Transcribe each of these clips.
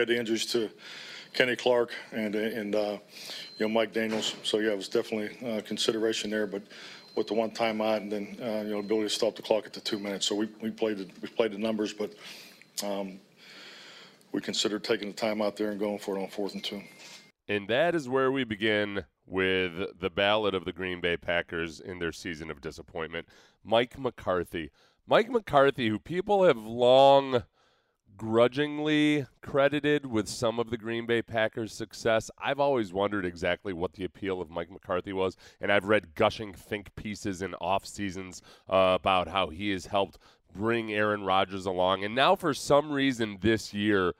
had the injuries to Kenny Clark and and uh, you know Mike Daniels. So yeah, it was definitely uh, consideration there. But with the one timeout and then uh, you know ability to stop the clock at the two minutes, so we, we played the, we played the numbers, but um, we considered taking the time out there and going for it on fourth and two. And that is where we begin with the ballad of the Green Bay Packers in their season of disappointment. Mike McCarthy. Mike McCarthy, who people have long grudgingly credited with some of the Green Bay Packers' success. I've always wondered exactly what the appeal of Mike McCarthy was, and I've read gushing think pieces in off seasons uh, about how he has helped bring Aaron Rodgers along. And now, for some reason, this year,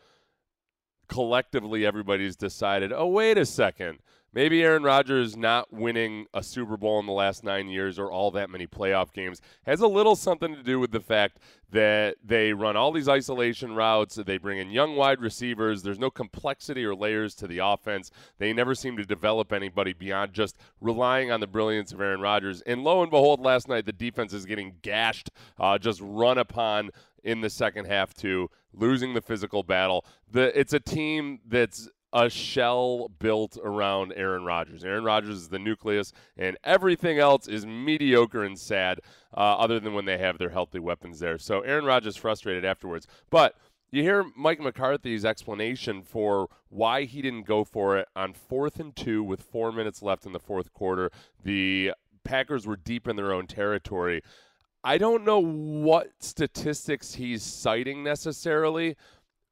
collectively, everybody's decided, oh, wait a second maybe Aaron Rodgers not winning a Super Bowl in the last nine years or all that many playoff games has a little something to do with the fact that they run all these isolation routes. They bring in young wide receivers. There's no complexity or layers to the offense. They never seem to develop anybody beyond just relying on the brilliance of Aaron Rodgers. And lo and behold, last night the defense is getting gashed, uh, just run upon in the second half too, losing the physical battle. The it's a team that's a shell built around Aaron Rodgers. Aaron Rodgers is the nucleus, and everything else is mediocre and sad, uh, other than when they have their healthy weapons there. So Aaron Rodgers frustrated afterwards. But you hear Mike McCarthy's explanation for why he didn't go for it on fourth and two with four minutes left in the fourth quarter. The Packers were deep in their own territory. I don't know what statistics he's citing necessarily.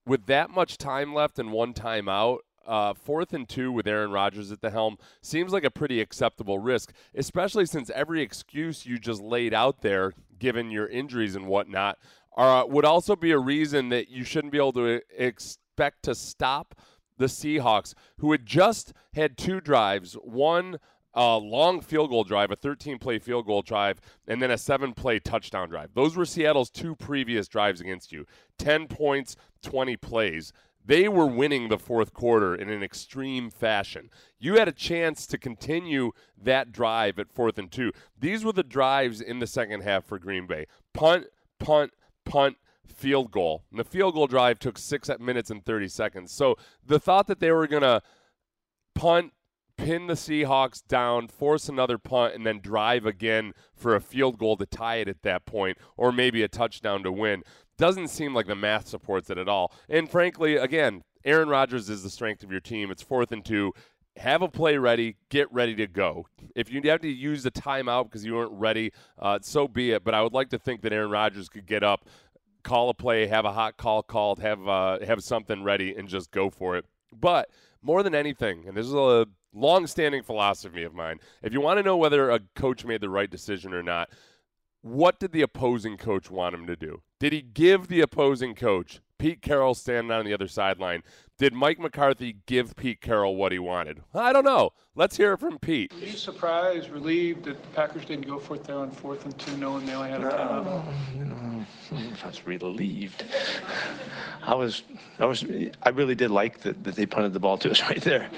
With that much time left and one timeout, uh, fourth and two with Aaron Rodgers at the helm seems like a pretty acceptable risk, especially since every excuse you just laid out there, given your injuries and whatnot, uh, would also be a reason that you shouldn't be able to expect to stop the Seahawks, who had just had two drives, one a long field goal drive, a 13 play field goal drive, and then a seven play touchdown drive. Those were Seattle's two previous drives against you 10 points, 20 plays. They were winning the fourth quarter in an extreme fashion. You had a chance to continue that drive at fourth and two. These were the drives in the second half for Green Bay punt, punt, punt, field goal. And the field goal drive took six minutes and 30 seconds. So the thought that they were going to punt, pin the Seahawks down, force another punt, and then drive again for a field goal to tie it at that point, or maybe a touchdown to win doesn't seem like the math supports it at all. And frankly, again, Aaron Rodgers is the strength of your team. It's fourth and two. Have a play ready. Get ready to go. If you have to use the timeout because you weren't ready, uh, so be it. But I would like to think that Aaron Rodgers could get up, call a play, have a hot call called, have uh, have something ready, and just go for it. But more than anything, and this is a long-standing philosophy of mine, if you want to know whether a coach made the right decision or not, what did the opposing coach want him to do? Did he give the opposing coach, Pete Carroll standing on the other sideline, did Mike McCarthy give Pete Carroll what he wanted? I don't know. Let's hear it from Pete. Are you surprised, relieved that the Packers didn't go for it there on fourth and two, knowing they only had a timeout? You know, I was relieved. I was, I was, I really did like that, that they punted the ball to us right there,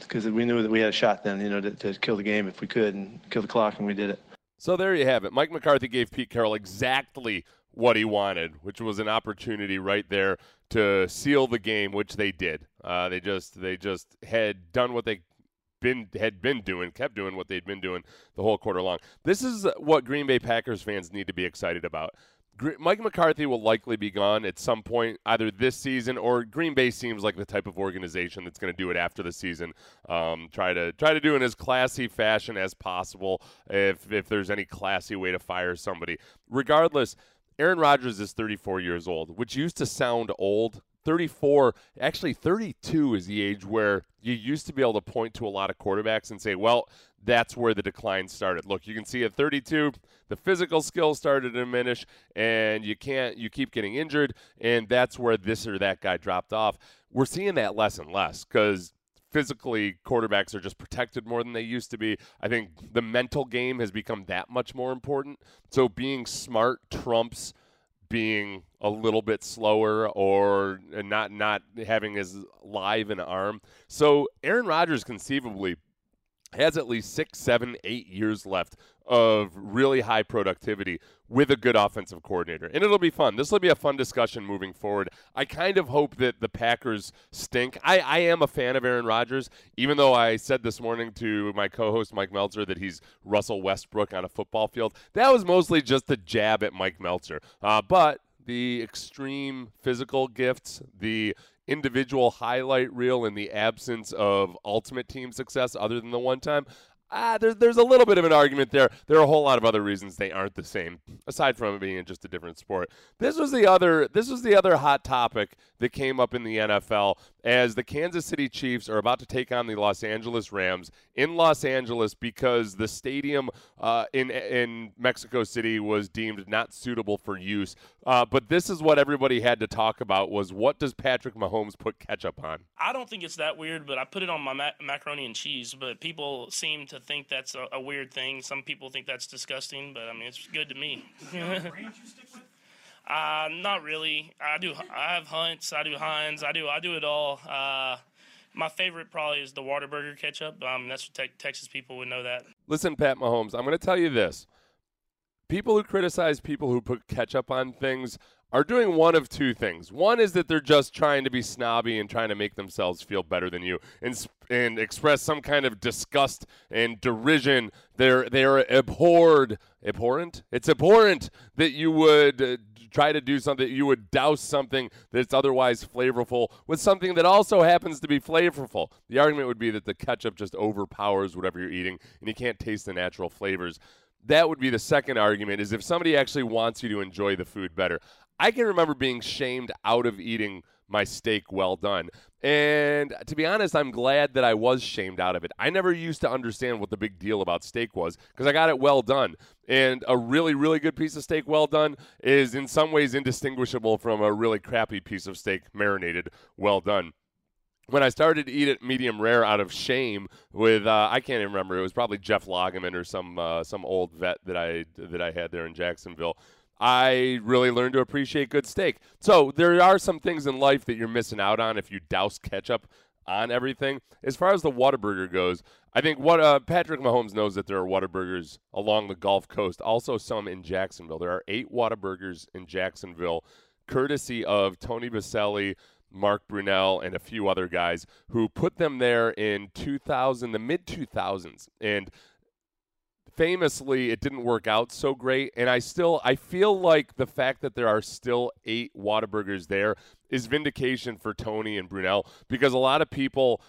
because um, we knew that we had a shot then, you know, to, to kill the game if we could and kill the clock, and we did it. So there you have it. Mike McCarthy gave Pete Carroll exactly what he wanted, which was an opportunity right there to seal the game, which they did. Uh, they just they just had done what they been had been doing, kept doing what they'd been doing the whole quarter long. This is what Green Bay Packers fans need to be excited about. Mike McCarthy will likely be gone at some point, either this season or Green Bay seems like the type of organization that's going to do it after the season. Um, try to try to do it in as classy fashion as possible. If if there's any classy way to fire somebody, regardless. Aaron Rodgers is 34 years old, which used to sound old 34, actually 32 is the age where you used to be able to point to a lot of quarterbacks and say, well, that's where the decline started. Look, you can see at 32, the physical skills started to diminish, and you can't, you keep getting injured, and that's where this or that guy dropped off. We're seeing that less and less because physically quarterbacks are just protected more than they used to be. I think the mental game has become that much more important. So being smart trumps being a little bit slower or uh, not not having as live an arm. So Aaron Rodgers conceivably has at least six, seven, eight years left of really high productivity with a good offensive coordinator. And it'll be fun. This will be a fun discussion moving forward. I kind of hope that the Packers stink. I, I am a fan of Aaron Rodgers, even though I said this morning to my co host Mike Meltser that he's Russell Westbrook on a football field. That was mostly just a jab at Mike Meltser. Uh, but the extreme physical gifts, the individual highlight reel in the absence of ultimate team success other than the one time, ah, there's there's a little bit of an argument there. There are a whole lot of other reasons they aren't the same, aside from it being just a different sport. This was the other this was the other hot topic that came up in the NFL as the Kansas City Chiefs are about to take on the Los Angeles Rams in Los Angeles because the stadium uh, in in Mexico City was deemed not suitable for use. Uh, but this is what everybody had to talk about: was what does Patrick Mahomes put ketchup on? I don't think it's that weird, but I put it on my macaroni and cheese. But people seem to think that's a, a, weird thing. Some people think that's disgusting, but I mean it's good to me. Uh, not really. I do. I have Hunts. I do Heinz. I do. I do it all. Uh, my favorite probably is the Whataburger ketchup. Um, that's what te- Texas people would know that. Listen, Pat Mahomes, I'm going to tell you this. People who criticize people who put ketchup on things are doing one of two things. One is that they're just trying to be snobby and trying to make themselves feel better than you and and express some kind of disgust and derision. They're they're abhorred, abhorrent. It's abhorrent that you would uh, try to do something. You would douse something that's otherwise flavorful with something that also happens to be flavorful. The argument would be that the ketchup just overpowers whatever you're eating, and you can't taste the natural flavors that would be the second argument is if somebody actually wants you to enjoy the food better. I can remember being shamed out of eating my steak well done. And to be honest, I'm glad that I was shamed out of it. I never used to understand what the big deal about steak was because I got it well done. And a really, really good piece of steak well done is in some ways indistinguishable from a really crappy piece of steak marinated well done when I started to eat it medium rare out of shame with uh, I can't even remember it was probably Jeff Lageman or some uh, some old vet that I that I had there in Jacksonville. I really learned to appreciate good steak. So there are some things in life that you're missing out on if you douse ketchup on everything. As far as the Whataburger goes, I think what uh, Patrick Mahomes knows that there are Whataburgers along the Gulf Coast, also some in Jacksonville. There are eight Whataburgers in Jacksonville, courtesy of Tony Boselli, Mark Brunell, and a few other guys who put them there in 2000, the mid 2000s. And famously it didn't work out so great and i still i feel like the fact that there are still eight Whataburgers there is vindication for tony and brunell because a lot of people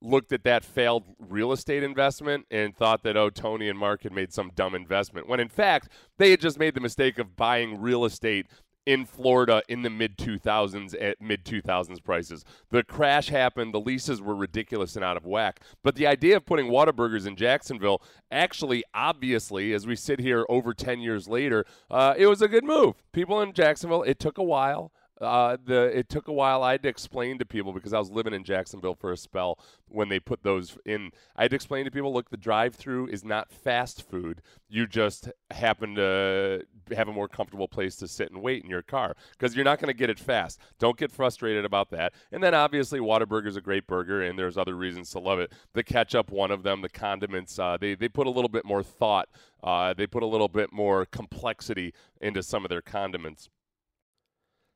looked at that failed real estate investment and thought that oh tony and mark had made some dumb investment when in fact they had just made the mistake of buying real estate in Florida in the mid 2000s at mid 2000s prices. The crash happened, the leases were ridiculous and out of whack. But the idea of putting Whataburgers in Jacksonville actually, obviously, as we sit here over 10 years later, uh, it was a good move. People in Jacksonville, it took a while. Uh, the it took a while. I had to explain to people because I was living in Jacksonville for a spell when they put those in. I had to explain to people, look, the drive-through is not fast food. You just happen to have a more comfortable place to sit and wait in your car because you're not going to get it fast. Don't get frustrated about that. And then obviously, Whataburger is a great burger, and there's other reasons to love it. The ketchup, one of them. The condiments, uh, they they put a little bit more thought. Uh, they put a little bit more complexity into some of their condiments.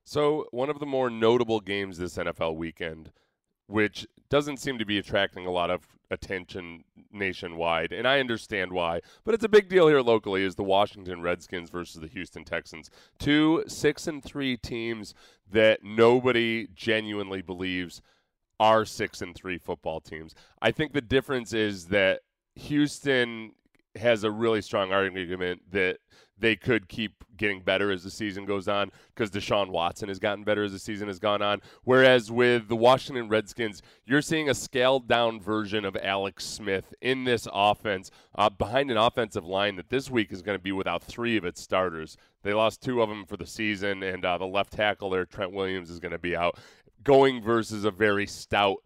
So, one of the more notable games this NFL weekend, which doesn't seem to be attracting a lot of attention nationwide, and I understand why, but it's a big deal here locally, is the Washington Redskins versus the Houston Texans. Two six and three teams that nobody genuinely believes are six and three football teams. I think the difference is that Houston has a really strong argument that they could keep getting better as the season goes on because Deshaun Watson has gotten better as the season has gone on. Whereas with the Washington Redskins, you're seeing a scaled down version of Alex Smith in this offense uh, behind an offensive line that this week is going to be without three of its starters. They lost two of them for the season, and uh, the left tackle there, Trent Williams, is going to be out. Going versus a very stout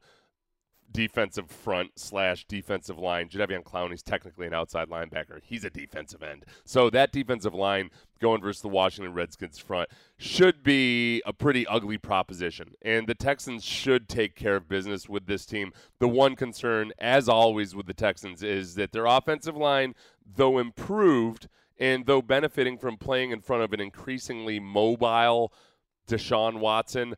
defensive front slash defensive line. Jadeveon Clowney's technically an outside linebacker. He's a defensive end. So that defensive line going versus the Washington Redskins front should be a pretty ugly proposition. And the Texans should take care of business with this team. The one concern, as always with the Texans, is that their offensive line, though improved and though benefiting from playing in front of an increasingly mobile Deshaun Watson,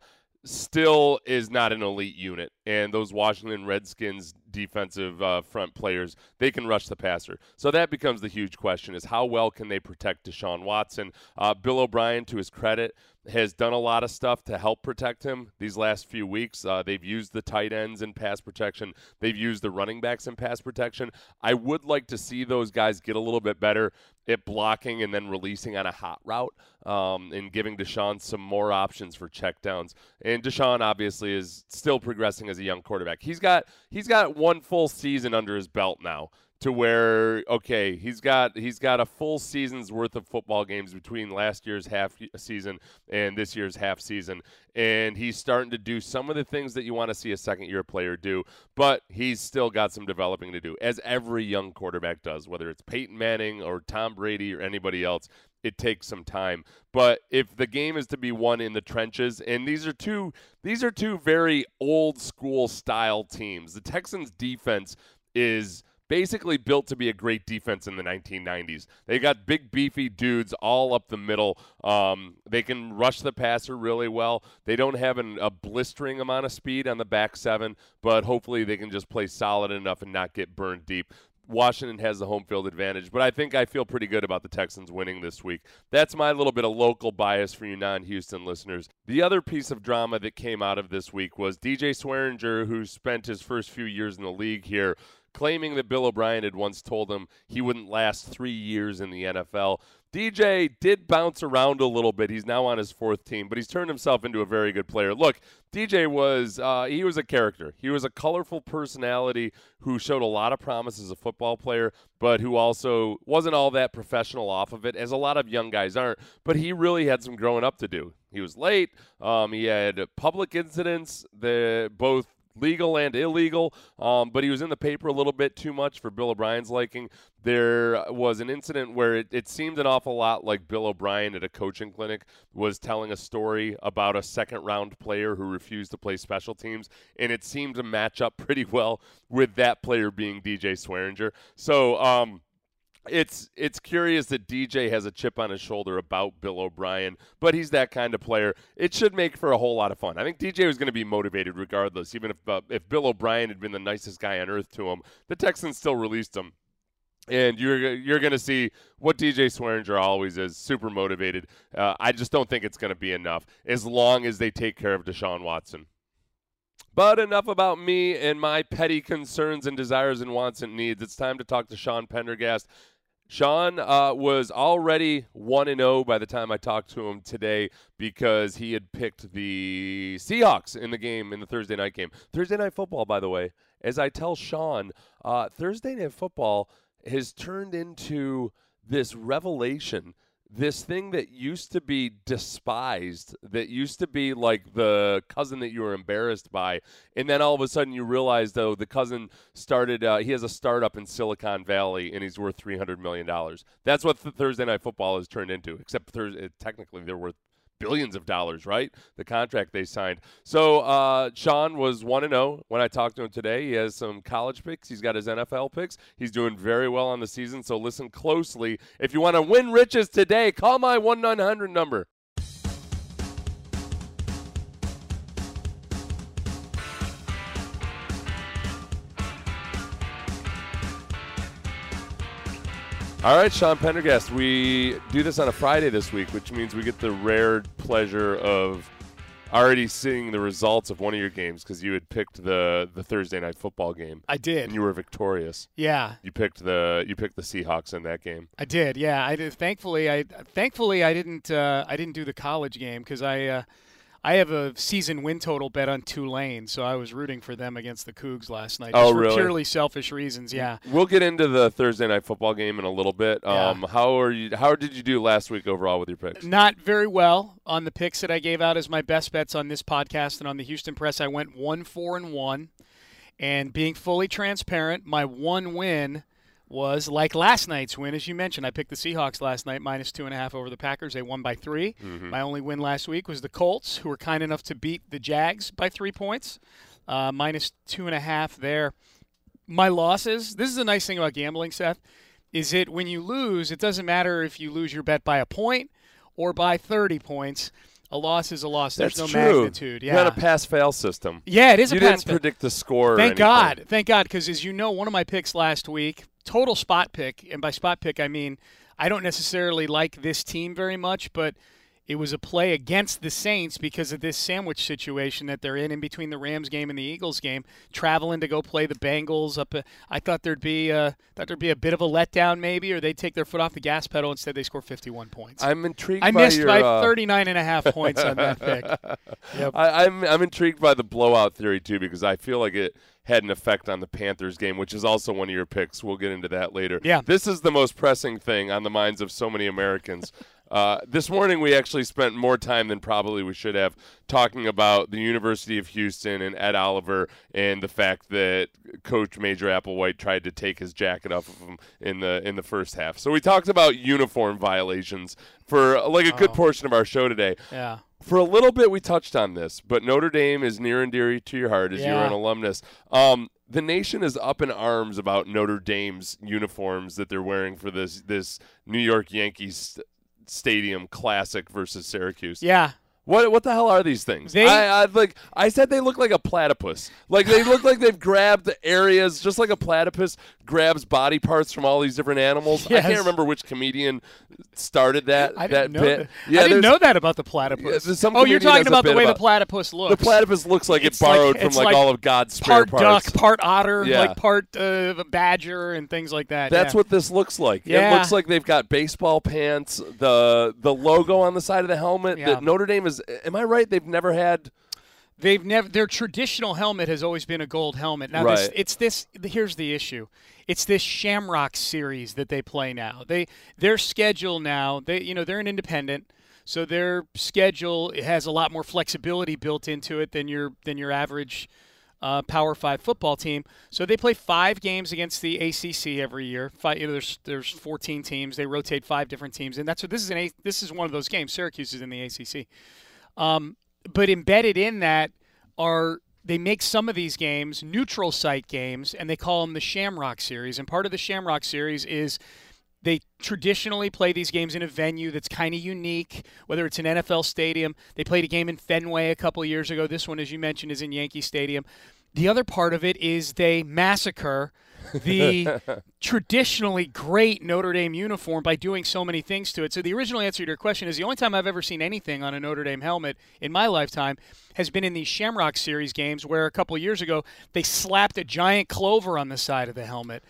still is not an elite unit. And those Washington Redskins defensive uh, front players, they can rush the passer. So that becomes the huge question is how well can they protect Deshaun Watson? Uh, Bill O'Brien, to his credit, has done a lot of stuff to help protect him these last few weeks. Uh, they've used the tight ends in pass protection. They've used the running backs in pass protection. I would like to see those guys get a little bit better at blocking and then releasing on a hot route um, and giving Deshaun some more options for checkdowns. And Deshaun obviously is still progressing as a young quarterback. He's got he's got one full season under his belt now to where okay he's got he's got a full season's worth of football games between last year's half season and this year's half season. And he's starting to do some of the things that you want to see a second year player do but he's still got some developing to do as every young quarterback does whether it's Peyton Manning or Tom Brady or anybody else. It takes some time. But if the game is to be won in the trenches and these are two these are two very old school style teams. The Texans defense is basically built to be a great defense in the 1990s. They got big, beefy dudes all up the middle. Um, they can rush the passer really well. They don't have an, a blistering amount of speed on the back seven, but hopefully they can just play solid enough and not get burned deep. Washington has the home field advantage, but I think I feel pretty good about the Texans winning this week. That's my little bit of local bias for you non Houston listeners. The other piece of drama that came out of this week was DJ Swearinger, who spent his first few years in the league here, claiming that Bill O'Brien had once told him he wouldn't last three years in the NFL. DJ did bounce around a little bit. He's now on his fourth team, but he's turned himself into a very good player. Look, DJ was uh, he was a character. He was a colorful personality who showed a lot of promise as a football player, but who also wasn't all that professional off of it, as a lot of young guys aren't. But he really had some growing up to do. He was late. Um, he had public incidents that both legal and illegal, um, but he was in the paper a little bit too much for Bill O'Brien's liking. There was an incident where it, it seemed an awful lot like Bill O'Brien at a coaching clinic was telling a story about a second round player who refused to play special teams, and it seemed to match up pretty well with that player being DJ Swearinger. So, um, it's it's curious that DJ has a chip on his shoulder about Bill O'Brien, but he's that kind of player. It should make for a whole lot of fun. I think DJ was going to be motivated regardless, even if uh, if Bill O'Brien had been the nicest guy on earth to him. The Texans still released him. And you're you're going to see what DJ Swearinger always is, super motivated. Uh, I just don't think it's going to be enough as long as they take care of Deshaun Watson. But enough about me and my petty concerns and desires and wants and needs. It's time to talk to Sean Pendergast. Sean uh, was already 1 0 by the time I talked to him today because he had picked the Seahawks in the game, in the Thursday night game. Thursday night football, by the way, as I tell Sean, uh, Thursday night football has turned into this revelation this thing that used to be despised, that used to be like the cousin that you were embarrassed by, and then all of a sudden you realize though the cousin started, uh, he has a startup in Silicon Valley and he's worth three hundred million dollars. That's what th- Thursday Night Football has turned into. Except technically they're worth billions of dollars, right? The contract they signed. So uh, Sean was one and zero oh when I talked to him today. He has some college picks. He's got his NFL picks. He's doing very well on the season. So listen closely. If you want to win riches today, call my one nine hundred number. All right, Sean Pendergast. We do this on a Friday this week, which means we get the rare pleasure of already seeing the results of one of your games because you had picked the the Thursday night football game. I did. And you were victorious. Yeah. You picked the you picked the Seahawks in that game. I did. Yeah. I did. Thankfully, I thankfully I didn't uh, I didn't do the college game because I. Uh, I have a season win total bet on Tulane, so I was rooting for them against the Cougs last night. Oh, for really? Purely selfish reasons, yeah. We'll get into the Thursday night football game in a little bit. Yeah. Um, how are you? How did you do last week overall with your picks? Not very well on the picks that I gave out as my best bets on this podcast and on the Houston Press. I went one four and one, And being fully transparent, my one win was like last night's win, as you mentioned. I picked the Seahawks last night, minus two and a half over the Packers. They won by 3 My only win last week was the Colts, who were kind enough to beat the Jags by three points, uh, minus two and a half there. My losses. This is a nice thing about gambling, Seth. Is it when you lose, it doesn't matter if you lose your bet by a point or by 30 points. A loss is a loss. There's That's no true. magnitude. You Yeah. got a pass-fail system. yeah, it is you a didn't predict the score. Thank. God. Thank God. Because as you know, one of my picks last week, total spot pick, and by spot pick, I mean I don't necessarily like this team very much, but it was a play against the Saints because of this sandwich situation that they're in in between the Rams game and the Eagles game, traveling to go play the Bengals. Up, I thought there'd be uh, thought there'd be a bit of a letdown maybe, or they'd take their foot off the gas pedal. Instead, they score 51 points. I'm intrigued. I by missed your, by uh, 39 and a half points on that pick. Yep. I, I'm I'm intrigued by the blowout theory too because I feel like it had an effect on the Panthers game, which is also one of your picks. We'll get into that later. Yeah. This is the most pressing thing on the minds of so many Americans. Uh, this morning, we actually spent more time than probably we should have talking about the University of Houston and Ed Oliver and the fact that Coach Major Applewhite tried to take his jacket off of him in the in the first half. So we talked about uniform violations for like a good Oh. portion of our show today Yeah. for a little bit we touched on this, but Notre Dame is near and dear to your heart as you're an alumnus. Um, the nation is up in arms about Notre Dame's uniforms that they're wearing for this this New York Yankees stadium classic versus Syracuse. Yeah. What what the hell are these things? They- I, I like I said they look like a platypus. Like they look like they've grabbed areas just like a platypus grabs body parts from all these different animals. I can't remember which comedian started that I that didn't know bit. that. Yeah, I didn't know that about the platypus. Yeah, oh, you're talking about the way about- the platypus looks. The platypus looks like It's it borrowed like- from like, like all of God's spare part parts. duck, part otter, Yeah. like part uh, badger and things like that. That's yeah. what this looks like. It looks like they've got baseball pants, the the logo on the side of the helmet. That Notre Dame is. Am I right? They've never had. They've never their traditional helmet has always been a gold helmet. Now this, it's this here's the issue. It's this Shamrock series that they play now. They their schedule now, they you know, they're an independent. So their schedule has a lot more flexibility built into it than your than your average uh, Power Five football team. So they play five games against the ACC every year. Five, you know, there's there's 14 teams. They rotate five different teams, and that's what this is an A, this is one of those games. Syracuse is in the ACC. Um, but embedded in that are they make some of these games neutral site games, and they call them the Shamrock Series. And part of the Shamrock Series is they traditionally play these games in a venue that's kind of unique, whether it's an NFL stadium. They played a game in Fenway a couple years ago. This one, as you mentioned, is in Yankee Stadium. The other part of it is they massacre the traditionally great Notre Dame uniform by doing so many things to it. So the original answer to your question is the only time I've ever seen anything on a Notre Dame helmet in my lifetime has been in these Shamrock Series games where a couple years ago they slapped a giant clover on the side of the helmet.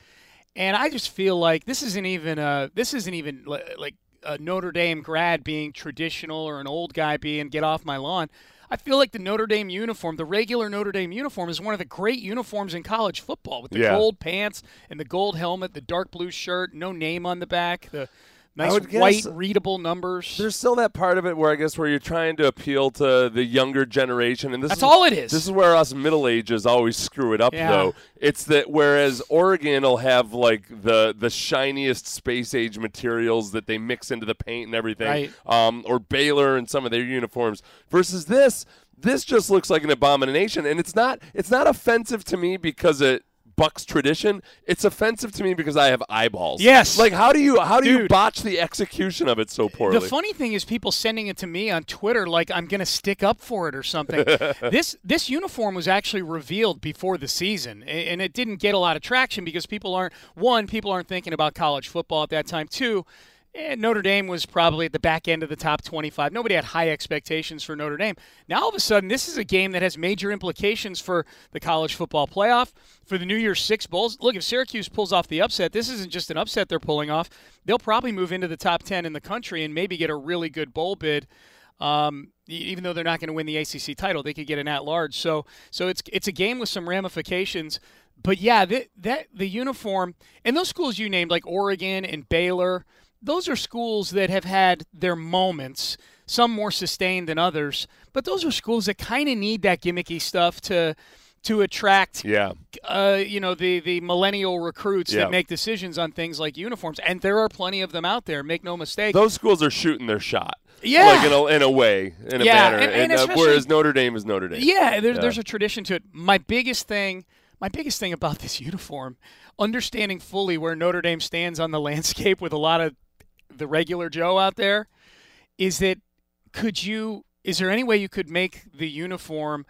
And I just feel like this isn't even a this isn't even like a Notre Dame grad being traditional or an old guy being get off my lawn. I feel like the Notre Dame uniform, the regular Notre Dame uniform, is one of the great uniforms in college football with the Yeah. gold pants and the gold helmet, the dark blue shirt, no name on the back, the nice white readable numbers. There's still that part of it where I guess where you're trying to appeal to the younger generation, and this That's is, all it is. This is where us middle ages always screw it up, Yeah. though. It's that whereas Oregon will have like the the shiniest space age materials that they mix into the paint and everything, Right. um, or Baylor and some of their uniforms, versus this. This just looks like an abomination, and it's not. It's not offensive to me because it bucks tradition. It's offensive to me because I have eyeballs. Yes. Like how do you how do you botch the execution of it so poorly? The funny thing is people sending it to me on Twitter like I'm going to stick up for it or something. this this uniform was actually revealed before the season and it didn't get a lot of traction because people aren't one people aren't thinking about college football at that time. Two, eh, Notre Dame was probably at the back end of the top 25. Nobody had high expectations for Notre Dame. Now all of a sudden this is a game that has major implications for the college football playoff, for the New Year's 6 bowls. Look, if Syracuse pulls off the upset, this isn't just an upset they're pulling off. They'll probably move into the top 10 in the country and maybe get a really good bowl bid. Um, even though they're not going to win the ACC title, they could get an at-large. So, so it's it's a game with some ramifications. But yeah, that the uniform and those schools you named, like Oregon and Baylor, those are schools that have had their moments, some more sustained than others. But those are schools that kind of need that gimmicky stuff to to attract Yeah. uh, you know the the millennial recruits Yeah. that make decisions on things like uniforms, and there are plenty of them out there. Make no mistake. Those schools are shooting their shot. Yeah. Like in a, in a way, in a manner. and- and uh, whereas Notre Dame is Notre Dame. Yeah, there, Yeah. there's a tradition to it. My biggest thing, my biggest thing about this uniform, understanding fully where Notre Dame stands on the landscape with a lot of the regular Joe out there, is that could you? Is there any way you could make the uniform?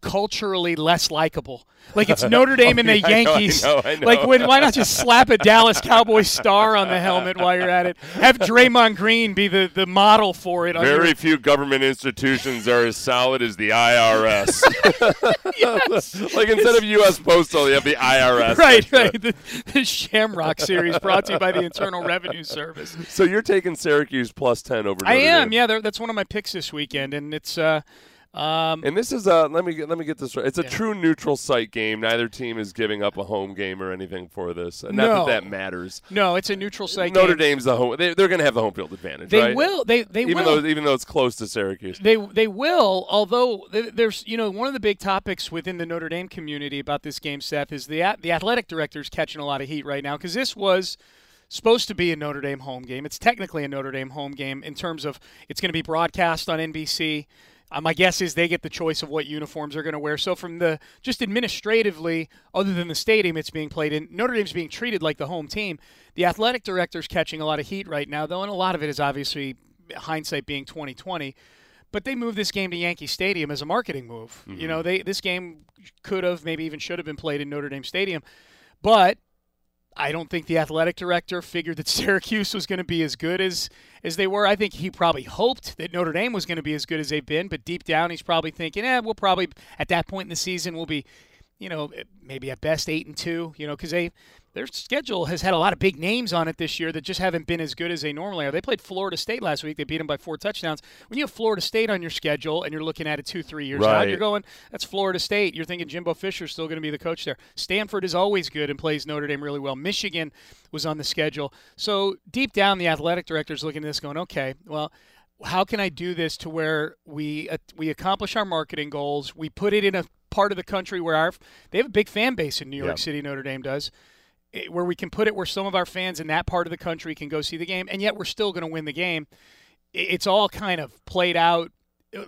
Culturally less likable like it's Notre Dame and the Oh, I know, I Yankees know, I know. like when, why not just slap a Dallas Cowboys star on the helmet while you're at it have Draymond Green be the, the model for it Very few government institutions are as solid as the IRS. like instead of U.S. Postal, you have the IRS. right, right. The, the Shamrock series brought to you by the Internal Revenue Service. So you're taking Syracuse plus ten over. I am, Dame. yeah. That's one of my picks this weekend, and it's uh, um, And this is a let me get let me get this right. It's a Yeah. true neutral site game. Neither team is giving up a home game or anything for this. And not No. that that matters. no, it's a neutral site. Notre game. Dame's the home. They, they're going to have the home field advantage. They right? will. They they even will. though even though it's close to Syracuse. They they will, although there's you know one of the big topics within the Notre Dame community about this game, Seth, is the the athletic director's catching a lot of heat right now because this was supposed to be a Notre Dame home game. It's technically a Notre Dame home game in terms of it's going to be broadcast on NBC. Uh, my guess is they get the choice of what uniforms they're going to wear. So from the just administratively, other than the stadium it's being played in, Notre Dame's being treated like the home team. The athletic director's catching a lot of heat right now, though, and a lot of it is obviously hindsight being 2020 but they moved this game to Yankee Stadium as a marketing move. You know, they this game could have, maybe even should have been played in Notre Dame Stadium, but I don't think the athletic director figured that Syracuse was going to be as good as as they were. I think he probably hoped that Notre Dame was going to be as good as they've been, but deep down he's probably thinking, "Eh, we'll probably at that point in the season we'll be, you know, maybe at best 8 and 2, you know, cuz they their schedule has had a lot of big names on it this year that just haven't been as good as they normally are. They played Florida State last week. They beat them by four touchdowns. When you have Florida State on your schedule and you're looking at it two, three years out, you're going, that's Florida State. You're thinking Jimbo Fisher's still going to be the coach there. Stanford is always good and plays Notre Dame really well. Michigan was on the schedule. So deep down, the athletic director's looking at this going, okay, well, how can I do this to where we uh, we accomplish our marketing goals? We put it in a part of the country where our they have a big fan base in New York Yeah. City. Notre Dame does, Eh, where we can put it where some of our fans in that part of the country can go see the game, and yet we're still going to win the game. It's all kind of played out.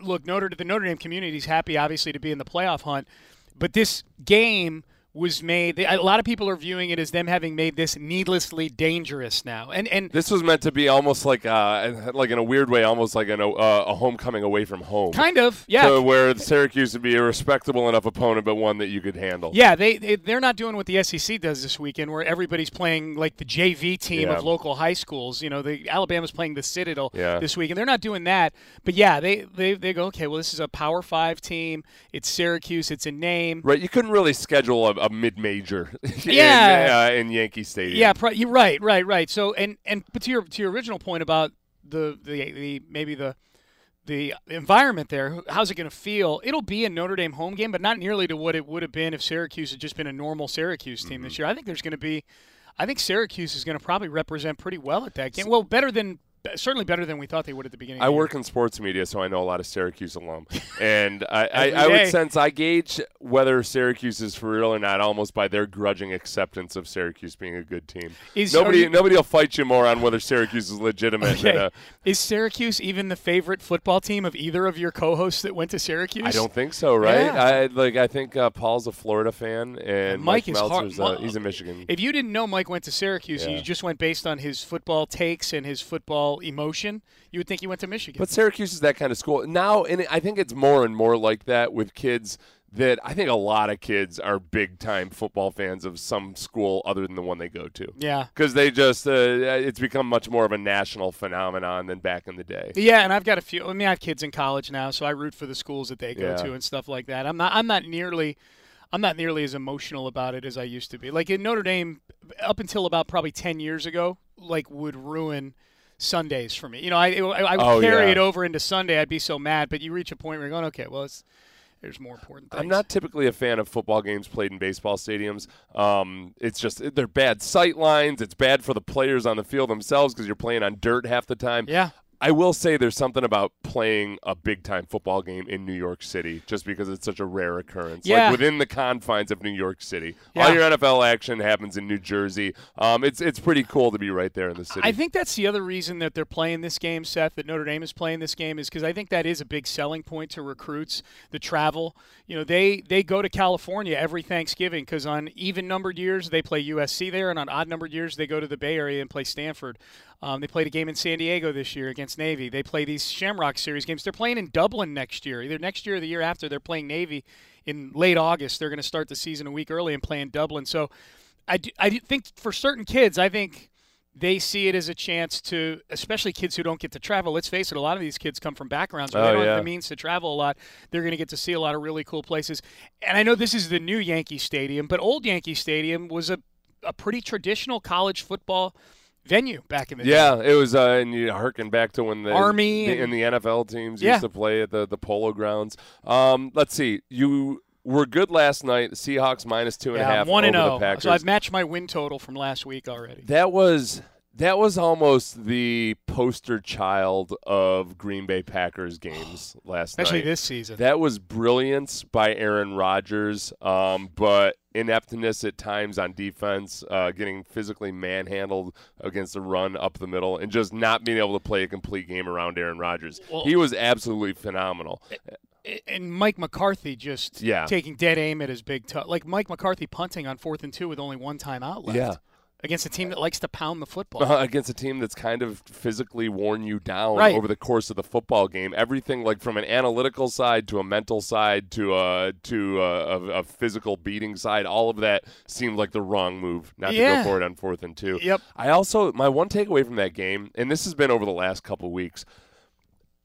Look, Notre the Notre Dame community is happy, obviously, to be in the playoff hunt, but this game was made. A lot of people are viewing it as them having made this needlessly dangerous now, and and This was meant to be almost like uh like in a weird way, almost like an, uh, a homecoming away from home. kind of yeah. To where Syracuse would be a respectable enough opponent, but one that you could handle. Yeah, they, they they're not doing what the SEC does this weekend, where everybody's playing like the JV team Yeah. of local high schools. You know, the Alabama's playing the Citadel Yeah. this week, and they're not doing that. But yeah, they, they they go okay. Well, this is a Power Five team. It's Syracuse. It's a name. Right, you couldn't really schedule a, a mid-major Yeah. in, uh, in Yankee Stadium. Yeah, pro- you're right, right, right. So and and but to your to your original point about the the, the maybe the the environment there, how's it going to feel? It'll be a Notre Dame home game, but not nearly to what it would have been if Syracuse had just been a normal Syracuse team Mm-hmm. this year. I think there's going to be, I think Syracuse is going to probably represent pretty well at that game. Well, better than certainly better than we thought they would at the beginning. I of the year. work in sports media, so I know a lot of Syracuse alum, and I, I, I would sense I gauge whether Syracuse is for real or not almost by their grudging acceptance of Syracuse being a good team. Is- nobody, you- nobody will fight you more on whether Syracuse is legitimate. Than a, Is Syracuse even the favorite football team of either of your co-hosts that went to Syracuse? I don't think so, right? Yeah. I like. I think uh, Paul's a Florida fan, and Mike Mike, is hard- Meltser's Mi- he's a Michigan. If you didn't know Mike went to Syracuse Yeah. you just went based on his football takes and his football emotion, you would think he went to Michigan. But Syracuse is that kind of school now, and I think it's more and more like that with kids. That I think a lot of kids are big time football fans of some school other than the one they go to. yeah. because they just uh, it's become much more of a national phenomenon than back in the day. Yeah, and I've got a few. I mean, I have kids in college now, so I root for the schools that they go Yeah. to and stuff like that. I'm not. I'm not nearly. I'm not nearly as emotional about it as I used to be. Like in Notre Dame, up until about probably ten years ago, like would ruin Sundays for me. You know, I I, I would Oh, carry yeah. it over into Sunday. I'd be so mad. But you reach a point where you're going, okay, well, it's there's more important things. I'm not typically a fan of football games played in baseball stadiums. Um, it's just they're bad sight lines. It's bad for the players on the field themselves because you're playing on dirt half the time. Yeah. I will say there's something about playing a big time football game in New York City just because it's such a rare occurrence. Yeah. Like within the confines of New York City. Yeah. All your NFL action happens in New Jersey. Um, it's it's pretty cool to be right there in the city. I think that's the other reason that they're playing this game, Seth, that Notre Dame is playing this game is because I think that is a big selling point to recruits, the travel. You know, they, they go to California every Thanksgiving because on even numbered years, they play USC there, and on odd numbered years, they go to the Bay Area and play Stanford. Um, they played a game in San Diego this year against Navy. They play these Shamrock Series games. They're playing in Dublin next year. Either next year or the year after, they're playing Navy in late August. They're going to start the season a week early and play in Dublin. So I, do, I do think for certain kids, I think they see it as a chance to, especially kids who don't get to travel. Let's face it, a lot of these kids come from backgrounds where Oh, they don't yeah. have the means to travel a lot. They're going to get to see a lot of really cool places. And I know this is the new Yankee Stadium, but old Yankee Stadium was a, a pretty traditional college football venue back in the day. Yeah, it was, uh, and you harken back to when the Army the, and- and the NFL teams Yeah. used to play at the the Polo Grounds. Um, let's see, you were good last night. The Seahawks minus two and a Yeah, half one and over zero. the Packers. So I've matched my win total from last week already. That was that was almost the poster child of Green Bay Packers games last Especially night. this season. That was brilliance by Aaron Rodgers, um, but ineptness at times on defense, uh, getting physically manhandled against the run up the middle, and just not being able to play a complete game around Aaron Rodgers. Well- he was absolutely phenomenal. and Mike McCarthy just Yeah. taking dead aim at his big toe. Like Mike McCarthy punting on fourth and two with only one timeout left. Yeah. Against a team that likes to pound the football. Uh, against a team that's kind of physically worn you down Right. over the course of the football game. Everything like from an analytical side to a mental side to a to a, a, a physical beating side, all of that seemed like the wrong move not to go for it on fourth and two. Yep. I also my one takeaway from that game, and this has been over the last couple of weeks.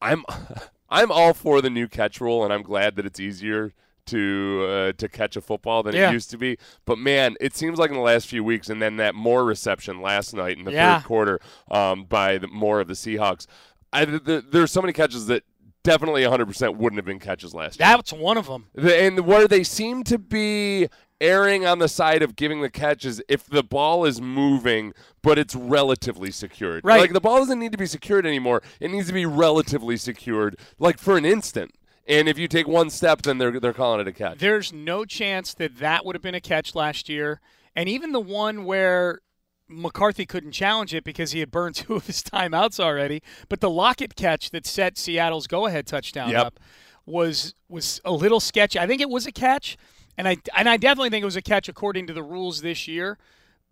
I'm I'm all for the new catch rule, and I'm glad that it's easier to uh, to catch a football than Yeah. it used to be. But man, it seems like in the last few weeks, and then that Moore reception last night in the Yeah. third quarter um, by the Moore of the Seahawks. I, the, there's so many catches that definitely 100% wouldn't have been catches last year. That's one of them. The, and where they seem to be erring on the side of giving the catches if the ball is moving but it's relatively secured. Right. Like the ball doesn't need to be secured anymore. It needs to be relatively secured like for an instant. And if you take one step then they're they're calling it a catch. There's no chance that that would have been a catch last year. And even the one where McCarthy couldn't challenge it because he had burned two of his timeouts already. But the Lockett catch that set Seattle's go-ahead touchdown Yep. up was was a little sketchy. I think it was a catch, and I and I definitely think it was a catch according to the rules this year.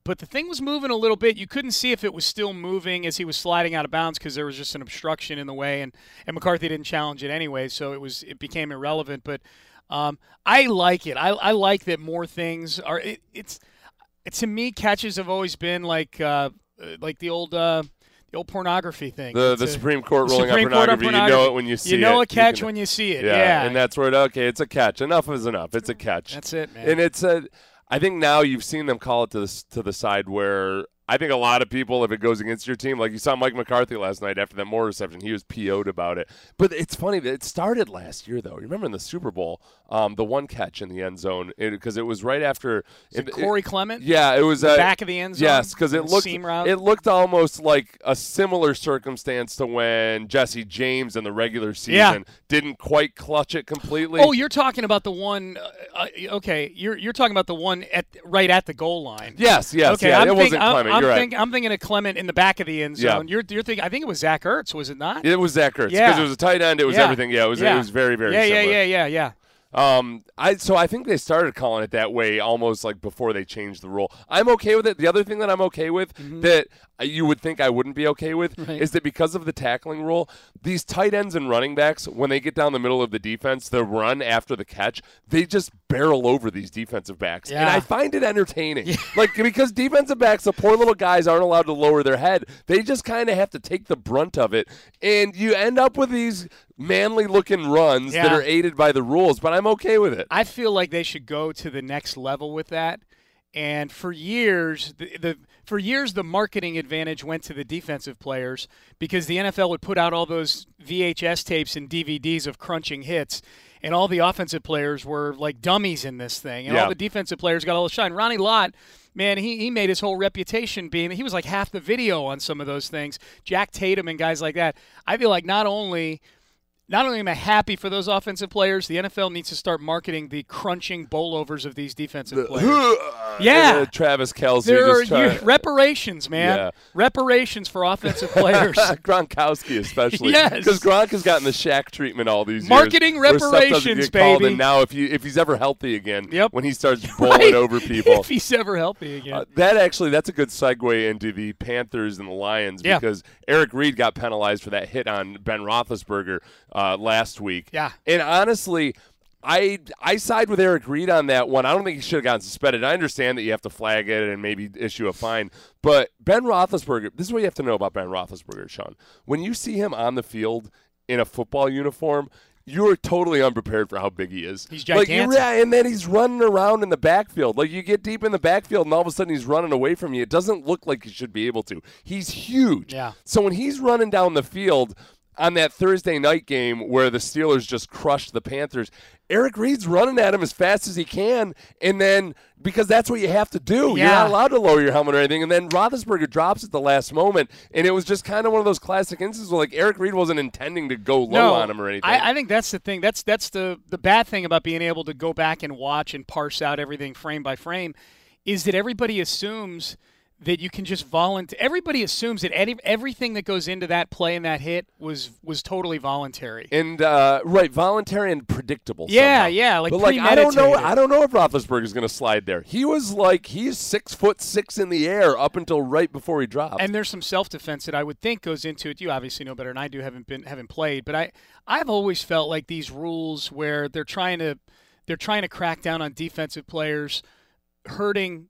But the thing was moving a little bit. You couldn't see if it was still moving as he was sliding out of bounds because there was just an obstruction in the way, and, and McCarthy didn't challenge it anyway, so it was it became irrelevant. But um, I like it. I, I like that more things are. It, it's it, to me, catches have always been like uh, like the old uh, the old pornography thing. The It's the a- Supreme Court ruling Supreme on on pornography, you know it when you see it. You know it. a catch can- when you see it. yeah, Yeah, and that's where it, okay, it's a catch. Enough is enough. It's a catch. that's it, man. And it's a. I think now you've seen them call it to the to the side where I think a lot of people, if it goes against your team, like you saw Mike McCarthy last night after that Moore reception, he was PO'd about it. But it's funny that it started last year, though. You remember in the Super Bowl, um, the one catch in the end zone because it, was right after it it- Corey Clement. yeah, it was The uh, back of the end zone. Yes, because it looked it looked almost like a similar circumstance to when Jesse James in the regular season Yeah. didn't quite clutch it completely. Oh, you're talking about the one. Uh, uh, okay, you're you're talking about the one at right at the goal line. yes, yes, okay, yeah, it think- wasn't Clement. I'm, You're right. I'm thinking of Clement in the back of the end Yeah. zone. You're you're thinking. I think it was Zach Ertz, was it not? It was Zach Ertz because Yeah. it was a tight end. It was Yeah. everything. Yeah, it was. Yeah. It was very, very. yeah, yeah, similar. yeah, yeah, yeah. Um, I so I think they started calling it that way almost like before they changed the rule. I'm okay with it. The other thing that I'm okay with that you would think I wouldn't be okay with. Right. is that because of the tackling rule, these tight ends and running backs when they get down the middle of the defense, the run after the catch, they just barrel over these defensive backs, and I find it entertaining. like because defensive backs, the poor little guys aren't allowed to lower their head; they just kind of have to take the brunt of it, and you end up with these manly looking runs that are aided by the rules. But I'm okay with it. I feel like they should go to the next level with that. And for years, the, the for years the marketing advantage went to the defensive players because the NFL would put out all those VHS tapes and DVDs of crunching hits, and all the offensive players were like dummies in this thing, and Yeah. all the defensive players got all the shine. Ronnie Lott, man, he, he made his whole reputation being he was like half the video on some of those things. Jack Tatum and guys like that. I feel like not only not only am I happy for those offensive players, the NFL needs to start marketing the crunching bowlovers of these defensive players. Yeah. Uh, Travis Kelce There are you- reparations, man. Yeah. Reparations for offensive players. Gronkowski especially. Yes. Because Gronk has gotten the Shaq treatment all these Marketing years. doesn't reparations, baby. And now if you if he's ever healthy again, Yep. when he starts bowling Right. over people. if he's ever healthy again. Uh, that actually, that's a good segue into the Panthers and the Lions Yeah. because Eric Reid got penalized for that hit on Ben Roethlisberger uh, last week. Yeah. and honestly, I I side with Eric Reid on that one. I don't think he should have gotten suspended. I understand that you have to flag it and maybe issue a fine, but Ben Roethlisberger. This is what you have to know about Ben Roethlisberger, Sean. When you see him on the field in a football uniform. You are totally unprepared for how big he is. He's Like, you- gigantic. yeah, and then he's running around in the backfield. Like you get deep in the backfield, and all of a sudden he's running away from you. It doesn't look like he should be able to. He's huge. Yeah. So when he's running down the field on that Thursday night game where the Steelers just crushed the Panthers, Eric Reid's running at him as fast as he can, and then because that's what you have to do. You're not allowed to lower your helmet or anything. And then Roethlisberger drops at the last moment, and it was just kind of one of those classic instances where like Eric Reid wasn't intending to go low no, on him or anything. I, I think that's the thing. That's that's the the bad thing about being able to go back and watch and parse out everything frame by frame, is that everybody assumes that you can just volunteer. Everybody assumes that any, everything that goes into that play and that hit was was totally voluntary. and uh, right, voluntary and predictable. Yeah, somehow. yeah, like but like I don't know. I don't know if Roethlisberger's going to slide there. He was like he's six foot six in the air up until right before he dropped. And there's some self defense that I would think goes into it. You obviously know better than I do. Haven't been haven't played, but I I've always felt like these rules where they're trying to they're trying to crack down on defensive players, hurting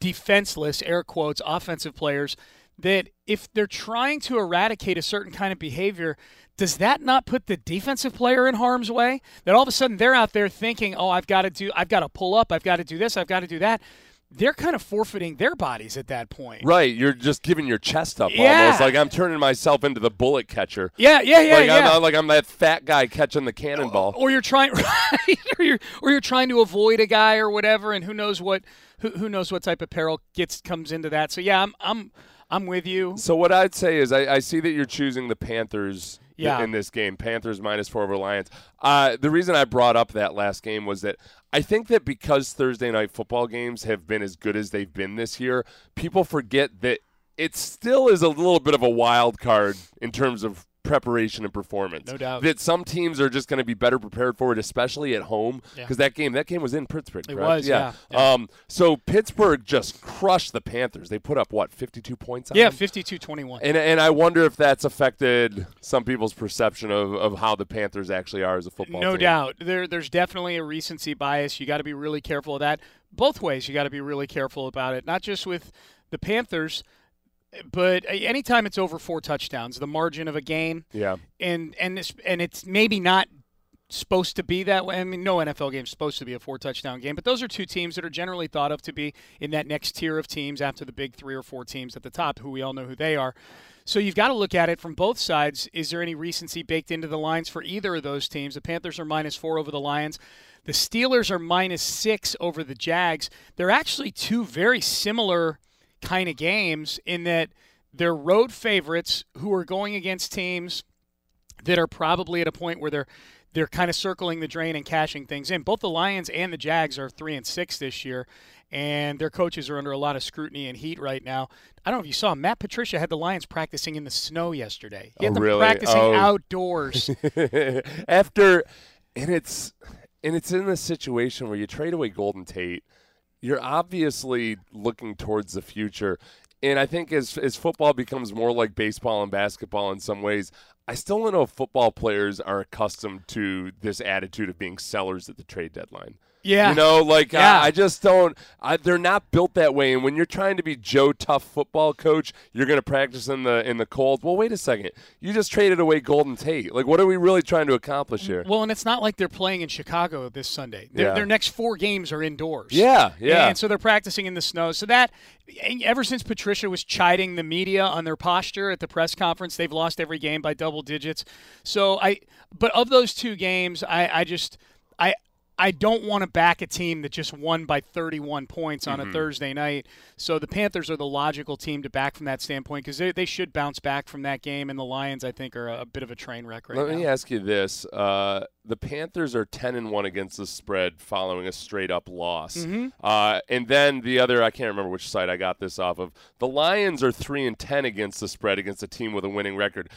defenseless air quotes offensive players. That if they're trying to eradicate a certain kind of behavior, does that not put the defensive player in harm's way? That all of a sudden they're out there thinking, "Oh, I've got to do, I've got to pull up, I've got to do this, I've got to do that." They're kind of forfeiting their bodies at that point. right, you're just giving your chest up Yeah. almost like I'm turning myself into the bullet catcher. Yeah, yeah, yeah, like yeah. I'm like I'm that fat guy catching the cannonball. or you're trying right or you're or you're trying to avoid a guy or whatever and who knows what who, who knows what type of peril gets comes into that so yeah i'm i'm i'm with you So what I'd say is I, I see that you're choosing the Panthers th- Yeah. in this game. Panthers minus four over Lions. Uh, the reason I brought up that last game was that I think that because Thursday night football games have been as good as they've been this year, people forget that it still is a little bit of a wild card in terms of preparation and performance. No doubt. That some teams are just going to be better prepared for it, especially at home. Yeah. Because that game, that game was in Pittsburgh. It was, yeah, yeah. Um, so Pittsburgh just crushed the Panthers. They put up what, 52 points on yeah them? 52-21 And, and I wonder if that's affected some people's perception of, of how the Panthers actually are as a football team. no team. doubt there there's definitely a recency bias you got to be really careful of that both ways you got to be really careful about it not just with the panthers but anytime it's over four touchdowns the margin of a game Yeah. and and it's, and it's maybe not supposed to be that way. I mean, no NFL game is supposed to be a four touchdown game, but those are two teams that are generally thought of to be in that next tier of teams after the big three or four teams at the top, who we all know who they are. So you've got to look at it from both sides. Is there any recency baked into the lines for either of those teams? The Panthers are minus four over the Lions. The Steelers are minus six over the Jags. They're actually two very similar kind of games in that they're road favorites who are going against teams that are probably at a point where they're they're kind of circling the drain and cashing things in. Both the Lions and the Jags are three and six this year, and their coaches are under a lot of scrutiny and heat right now. I don't know if you saw Matt Patricia had the Lions practicing in the snow yesterday. He had Oh, them really? practicing Oh. outdoors. After, and it's and it's in this situation where you trade away Golden Tate, you're obviously looking towards the future. And I think as as football becomes more like baseball and basketball in some ways, I still don't know if football players are accustomed to this attitude of being sellers at the trade deadline. Yeah. You know, like Yeah. I, I just don't. I, they're not built that way. And when you're trying to be Joe Tough football coach, you're going to practice in the in the cold. Well, wait a second. You just traded away Golden Tate. Like, what are we really trying to accomplish here? well, and it's not like they're playing in Chicago this Sunday. Their, Yeah. their next four games are indoors. Yeah, yeah. And so they're practicing in the snow. So that, ever since Patricia was chiding the media on their posture at the press conference, they've lost every game by double digits. So I, but of those two games, I, I just I I don't want to back a team that just won by 31 points on Mm-hmm. a Thursday night. So the Panthers are the logical team to back from that standpoint because they, they should bounce back from that game. And the Lions, I think, are a, a bit of a train wreck right Let now. me ask you this: uh, the Panthers are ten and one against the spread following a straight up loss, Mm-hmm. uh, and then the other I can't remember which site I got this off of. The Lions are three and ten against the spread against a team with a winning record.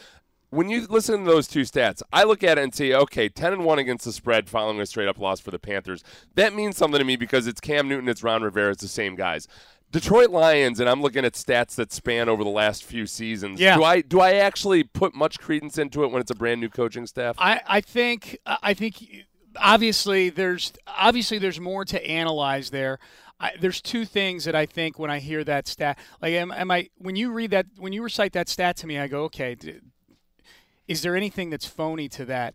When you listen to those two stats, I look at it and say, okay, ten and one against the spread following a straight up loss for the Panthers. That means something to me because it's Cam Newton, it's Ron Rivera, it's the same guys. Detroit Lions, and I'm looking at stats that span over the last few seasons. Yeah. Do I do I actually put much credence into it when it's a brand new coaching staff? I, I think I think obviously there's obviously there's more to analyze there. I, there's two things that I think when I hear that stat, like am, am I when you read that when you recite that stat to me, I go, okay, d- is there anything that's phony to that?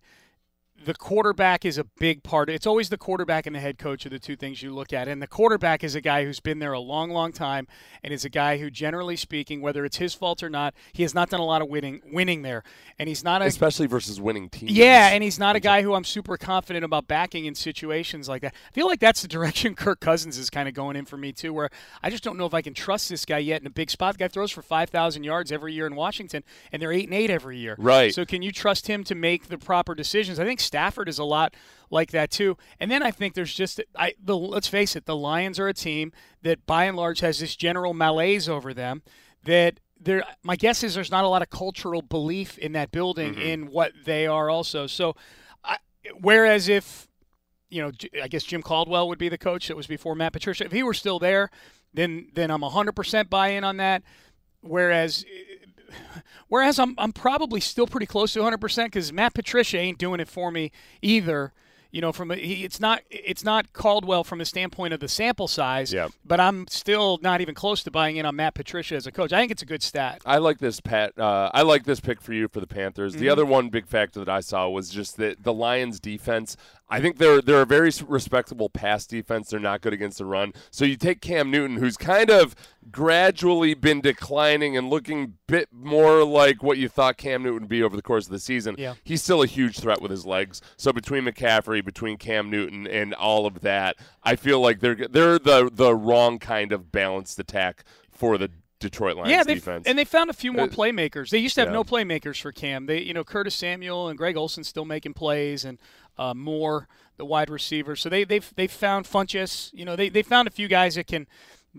The quarterback is a big part. It's always the quarterback and the head coach are the two things you look at. And the quarterback is a guy who's been there a long, long time and is a guy who, generally speaking, whether it's his fault or not, he has not done a lot of winning winning there. And he's not a especially versus winning teams. yeah, and he's not a guy who I'm super confident about backing in situations like that. I feel like that's the direction Kirk Cousins is kind of going in for me too, where I just don't know if I can trust this guy yet in a big spot. The guy throws for five thousand yards every year in Washington, and they're eight and eight every year. Right. So can you trust him to make the proper decisions? I think Stafford is a lot like that too. And then I think there's just I the let's face it, the Lions are a team that by and large has this general malaise over them that there my guess is there's not a lot of cultural belief in that building Mm-hmm. in what they are also. So I, whereas if you know, I guess Jim Caldwell would be the coach that was before Matt Patricia. If he were still there, then then I'm 100% buy in on that. Whereas whereas I'm I'm probably still pretty close to 100% because Matt Patricia ain't doing it for me either. You know, from a, he, it's not it's not Caldwell from the standpoint of the sample size. Yeah. But I'm still not even close to buying in on Matt Patricia as a coach. I think it's a good stat. I like this Pat. Uh, I like this pick for you for the Panthers. Mm-hmm. The other one big factor that I saw was just that the Lions' defense. I think they're they're a very respectable pass defense. They're not good against the run. So you take Cam Newton, who's kind of gradually been declining and looking bit more like what you thought Cam Newton would be over the course of the season. Yeah. He's still a huge threat with his legs. So between McCaffrey, between Cam Newton, and all of that, I feel like they're they're the the wrong kind of balanced attack for the Detroit Lions yeah, defense. and they found a few more Uh, playmakers. They used to have yeah. no playmakers for Cam. They, you know, Curtis Samuel and Greg Olsen still making plays, and uh, Moore, the wide receiver. So they they've they found Funchess. You know, they they found a few guys that can.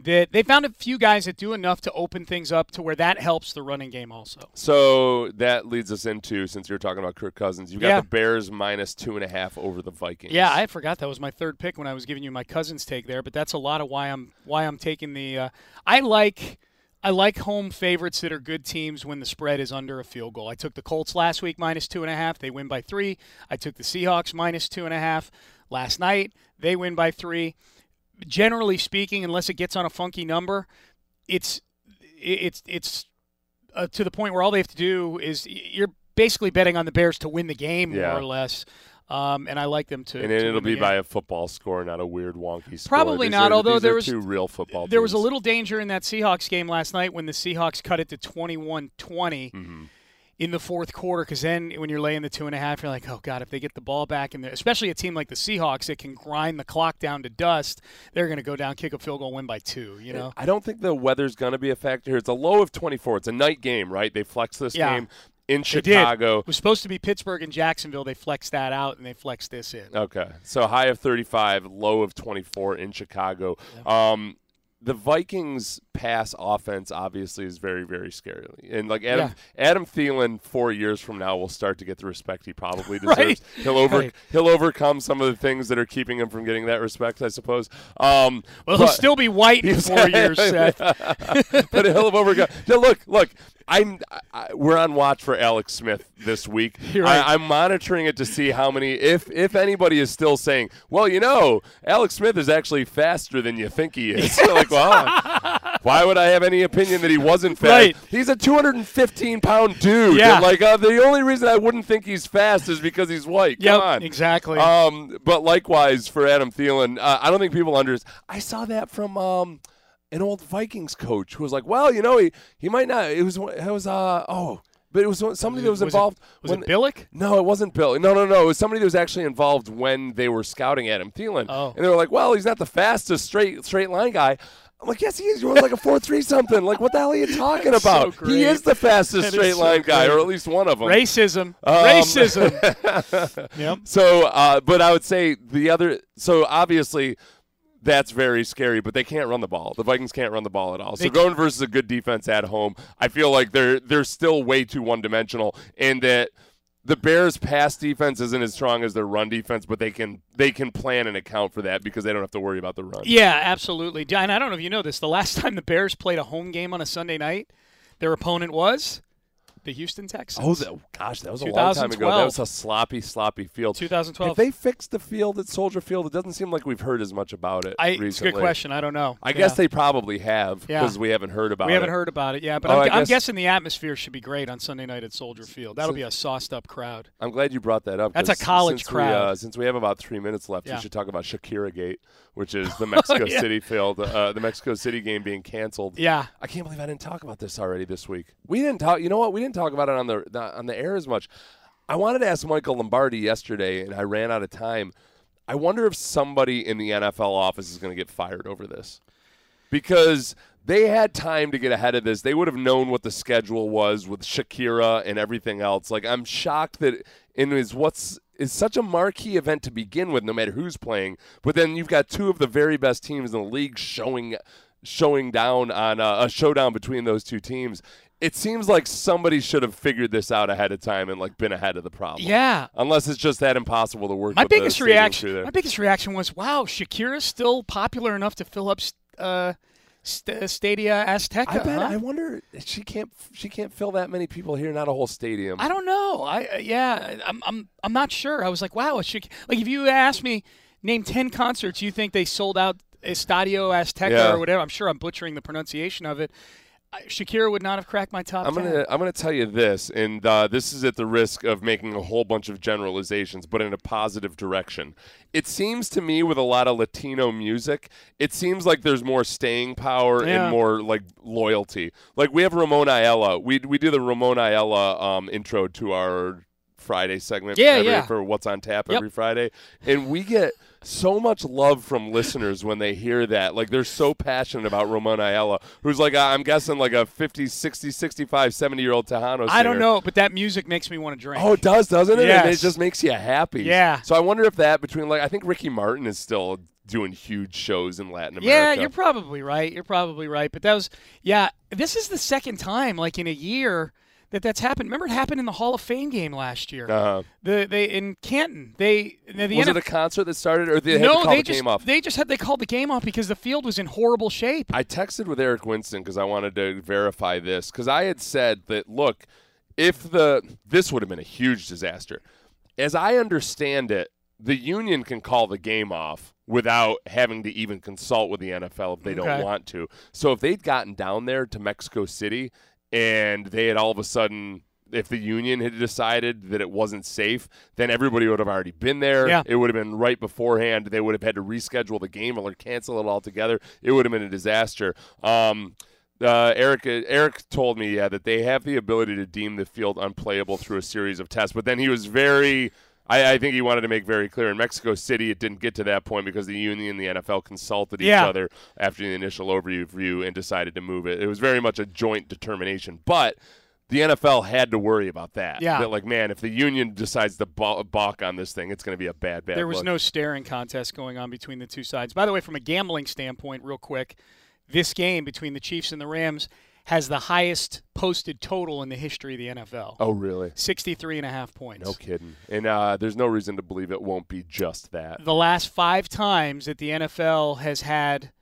That they found a few guys that do enough to open things up to where that helps the running game also. So that leads us into since you're talking about Kirk Cousins, you got Yeah. the Bears minus two and a half over the Vikings. Yeah, I forgot that was my third pick when I was giving you my cousin's take there, but that's a lot of why I'm why I'm taking the. Uh, I like I like home favorites that are good teams when the spread is under a field goal. I took the Colts last week minus two and a half. They win by three. I took the Seahawks minus two and a half last night. They win by three. Generally speaking, unless it gets on a funky number, it's it's it's uh, to the point where all they have to do is you're basically betting on the Bears to win the game Yeah. more or less. Um, and I like them to. and to it'll be by a football score, not a weird wonky score. Probably These not, are- although there was- two real football. There was a little danger in that Seahawks game last night when the Seahawks cut it to 21 20 Mm-hmm. in the fourth quarter. Because then when you're laying the two and a half, you're like, oh, God, if they get the ball back in there, especially a team like the Seahawks that can grind the clock down to dust, they're going to go down, kick a field goal, win by two, you know? I don't think the weather's going to be a factor here. It's a low of 24. It's a night game, right? They flex this Yeah. game in Chicago. It was supposed to be Pittsburgh and Jacksonville. They flexed that out and they flexed this in. Okay. So high of 35, low of 24 in Chicago. Um, the Vikings pass offense obviously is very, very scary. And like Adam Adam Thielen four years from now will start to get the respect he probably deserves. Right. He'll over Right. he'll overcome some of the things that are keeping him from getting that respect, I suppose. Um Well, he'll still be white in four years, Seth. but he'll have overcome. Now, look, look. I'm. I, we're on watch for Alex Smith this week. Right. I, I'm monitoring it to see how many, if if anybody is still saying, well, you know, Alex Smith is actually faster than you think he is. You're like, well, why would I have any opinion that he wasn't fast? Right. He's a 215 pound dude. Yeah. And, like uh, the only reason I wouldn't think he's fast is because he's white. Come on. exactly. Um, but likewise for Adam Thielen, uh, I don't think people understand. I saw that from um, an old Vikings coach who was like, "Well, you know, he, he might not." It was it was uh oh, but it was somebody that was, Was it- involved. Was when, it Billick? No, it wasn't Bill. No, no, no. It was somebody that was actually involved when they were scouting Adam Thielen. Oh. And they were like, well, he's not the fastest straight straight line guy. I'm like, yes, he is. You're like a four three something. Like, what the hell are you talking That's so about? he is the fastest That straight so line guy, or at least one of them. Racism. Um, Racism. yep. So, uh, but I would say the other. So obviously, that's very scary. But they can't run the ball. The Vikings can't run the ball at all. So They going versus a good defense at home, I feel like they're they're still way too one dimensional, and that the Bears' pass defense isn't as strong as their run defense. But they can they can plan and account for that because they don't have to worry about the run. Yeah, absolutely. And I don't know if you know this. The last time the Bears played a home game on a Sunday night, their opponent was the Houston Texans. Oh, that, gosh, that was a long time ago. That was a sloppy, sloppy field. 2012. Have they fixed the field at Soldier Field? It doesn't seem like we've heard as much about it I, recently. it's a good question. I don't know. I Yeah. guess they probably have Yeah. because we haven't heard about We it. haven't heard about it, yeah. But Oh, I'm, I I'm guessing the atmosphere should be great on Sunday night at Soldier Field. That'll be a sauced up crowd. I'm glad you brought that up. That's a college since We, uh, crowd. since we have about three minutes left, Yeah. we should talk about Shakira Gate, which is the Mexico yeah. City field, uh, the Mexico City game being canceled. Yeah. I can't believe I didn't talk about this already this week. We didn't talk. You know what? We didn't talk about it on the, the on the air as much. I wanted to ask Michael Lombardi yesterday, and I ran out of time. I wonder if somebody in the NFL office is going to get fired over this because they had time to get ahead of this. They would have known what the schedule was with Shakira and everything else. Like I'm shocked that in is what's is such a marquee event to begin with, no matter who's playing. But then you've got two of the very best teams in the league showing showing down on a, a showdown between those two teams. It seems like somebody should have figured this out ahead of time and like been ahead of the problem. Yeah. Unless it's just that impossible to work. My with biggest reaction. My biggest reaction was, "Wow, Shakira's still popular enough to fill up uh, St- Stadia Azteca." I bet. huh? I wonder. She can't. She can't fill that many people here. Not a whole stadium. I don't know. I uh, yeah, I'm I'm I'm not sure. I was like, wow, Shak- like if you asked me name 10 concerts you think they sold out Estadio Azteca Yeah. or whatever. I'm sure I'm butchering the pronunciation of it. Shakira would not have cracked my top I'm gonna. I'm gonna tell you this, and uh, this is at the risk of making a whole bunch of generalizations, but in a positive direction. It seems to me with a lot of Latino music, it seems like there's more staying power Yeah. and more like loyalty. Like we have Ramon Ayala. We we do the Ramon Ayala um, intro to our Friday segment. Yeah, every- yeah. For what's on tap Yep. every Friday, and we get so much love from listeners when they hear that. Like they're so passionate about Ramon Ayala, who's like I'm guessing like a 50, 60, 65, 70 year old Tejano. I don't know, but that music makes me want to drink. Oh, it does, doesn't it? And it just makes you happy. Yeah. So I wonder if that between like I think Ricky Martin is still doing huge shows in Latin America. yeah, you're probably right. You're probably right. But that was yeah, this is the second time like in a year that that's happened. Remember it happened in the Hall of Fame game last year. Uh-huh. The they in Canton. They the, the Was NF it a concert that started, or they no, they the just game off? they just had they called the game off because the field was in horrible shape. I texted with Eric Winston because I wanted to verify this because I had said that look, if the this would have been a huge disaster. As I understand it, the union can call the game off without having to even consult with the NFL if they Okay. don't want to. So if they'd gotten down there to Mexico City and they had all of a sudden if the union had decided that it wasn't safe, then everybody would have already been there. Yeah. It would have been right beforehand. They would have had to reschedule the game or cancel it altogether. It would have been a disaster. Um, uh, Eric Eric told me yeah that they have the ability to deem the field unplayable through a series of tests, but then he was very. I, I think he wanted to make very clear in Mexico City it didn't get to that point because the union and the NFL consulted each Yeah. other after the initial overview and decided to move it. It was very much a joint determination, but the NFL had to worry about that. Yeah. That like, man, if the union decides to balk on this thing, it's going to be a bad, bad. there was look. no staring contest going on between the two sides. By the way, from a gambling standpoint, real quick, this game between the Chiefs and the Rams has the highest posted total in the history of the NFL. Oh, really? 63 and a half points. No kidding. And uh, there's no reason to believe it won't be just that. The last five times that the NFL has had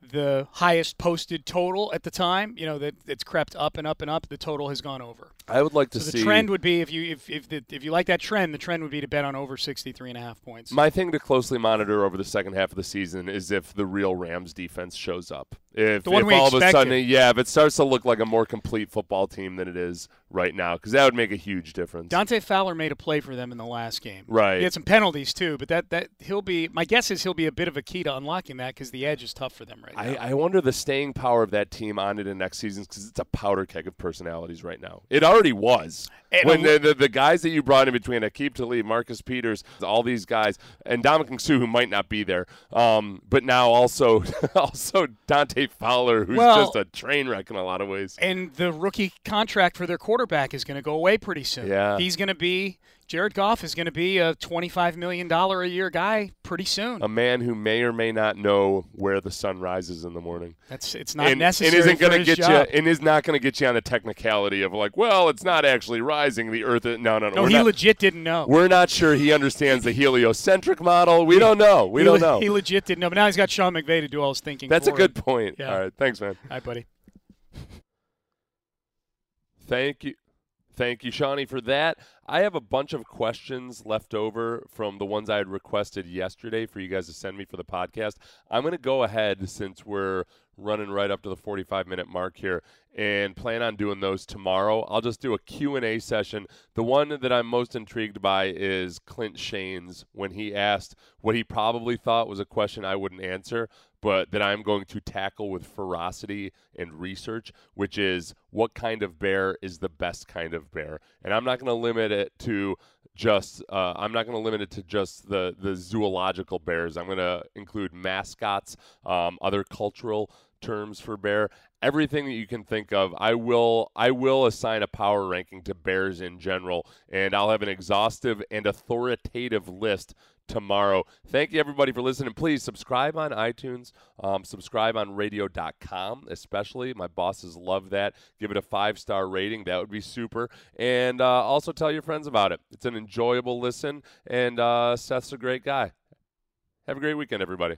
the highest posted total at the time, you know, that it's crept up and up and up, the total has gone over. I would like to So see. the trend would be if you if if, the, if you like that trend, the trend would be to bet on over 63 and a half points. My thing to closely monitor over the second half of the season is if the real Rams defense shows up. If, The if all of a sudden, yeah, if it starts to look like a more complete football team than it is right now, because that would make a huge difference. Dante Fowler made a play for them in the last game. Right. He had some penalties too, but that that he'll be. My guess is he'll be a bit of a key to unlocking that because the edge is tough for them right now. I, I wonder the staying power of that team on into next season because it's a powder keg of personalities right now. It already was. And when the, the, the guys that you brought in between Aqib Talib, Marcus Peters, all these guys, and Ndamukong Suh, who might not be there, um, but now also also Dante Fowler, who's Well- just a train wreck in a lot of ways. And the rookie contract for their quarterback is going to go away pretty soon. Yeah. He's going to be Jared Goff is going to be a $25 million a year guy pretty soon. A man who may or may not know where the sun rises in the morning. That's it's not and, necessary and isn't gonna get job. you and is not going to get you on the technicality of like, well, it's not actually rising. The Earth, is, no, no, no. no, he not, legit didn't know. We're not sure he understands the heliocentric model. We don't know. We he, don't le- know. He legit didn't know. But now he's got Sean McVay to do all his thinking. That's a good him. point. Yeah. All right, thanks, man. Hi, buddy. Thank you. Thank you, Shawnee, for that. I have a bunch of questions left over from the ones I had requested yesterday for you guys to send me for the podcast. I'm going to go ahead since we're running right up to the 45 minute mark here and plan on doing those tomorrow. I'll just do a Q&A session. The one that I'm most intrigued by is Clint Shane's when he asked what he probably thought was a question I wouldn't answer, but that I'm going to tackle with ferocity and research, which is what kind of bear is the best kind of bear. And I'm not going to limit it to just uh, I'm not going to limit it to just the the zoological bears. I'm going to include mascots, um, other cultural terms for bear, everything that you can think of. I will I will assign a power ranking to bears in general, and I'll have an exhaustive and authoritative list tomorrow. Thank you everybody for listening. Please subscribe on iTunes, um, subscribe on radio.com, especially. My bosses love that. Give it a five star rating. That would be super. And uh, also tell your friends about it. It's an enjoyable listen, and uh, Seth's a great guy. Have a great weekend, everybody.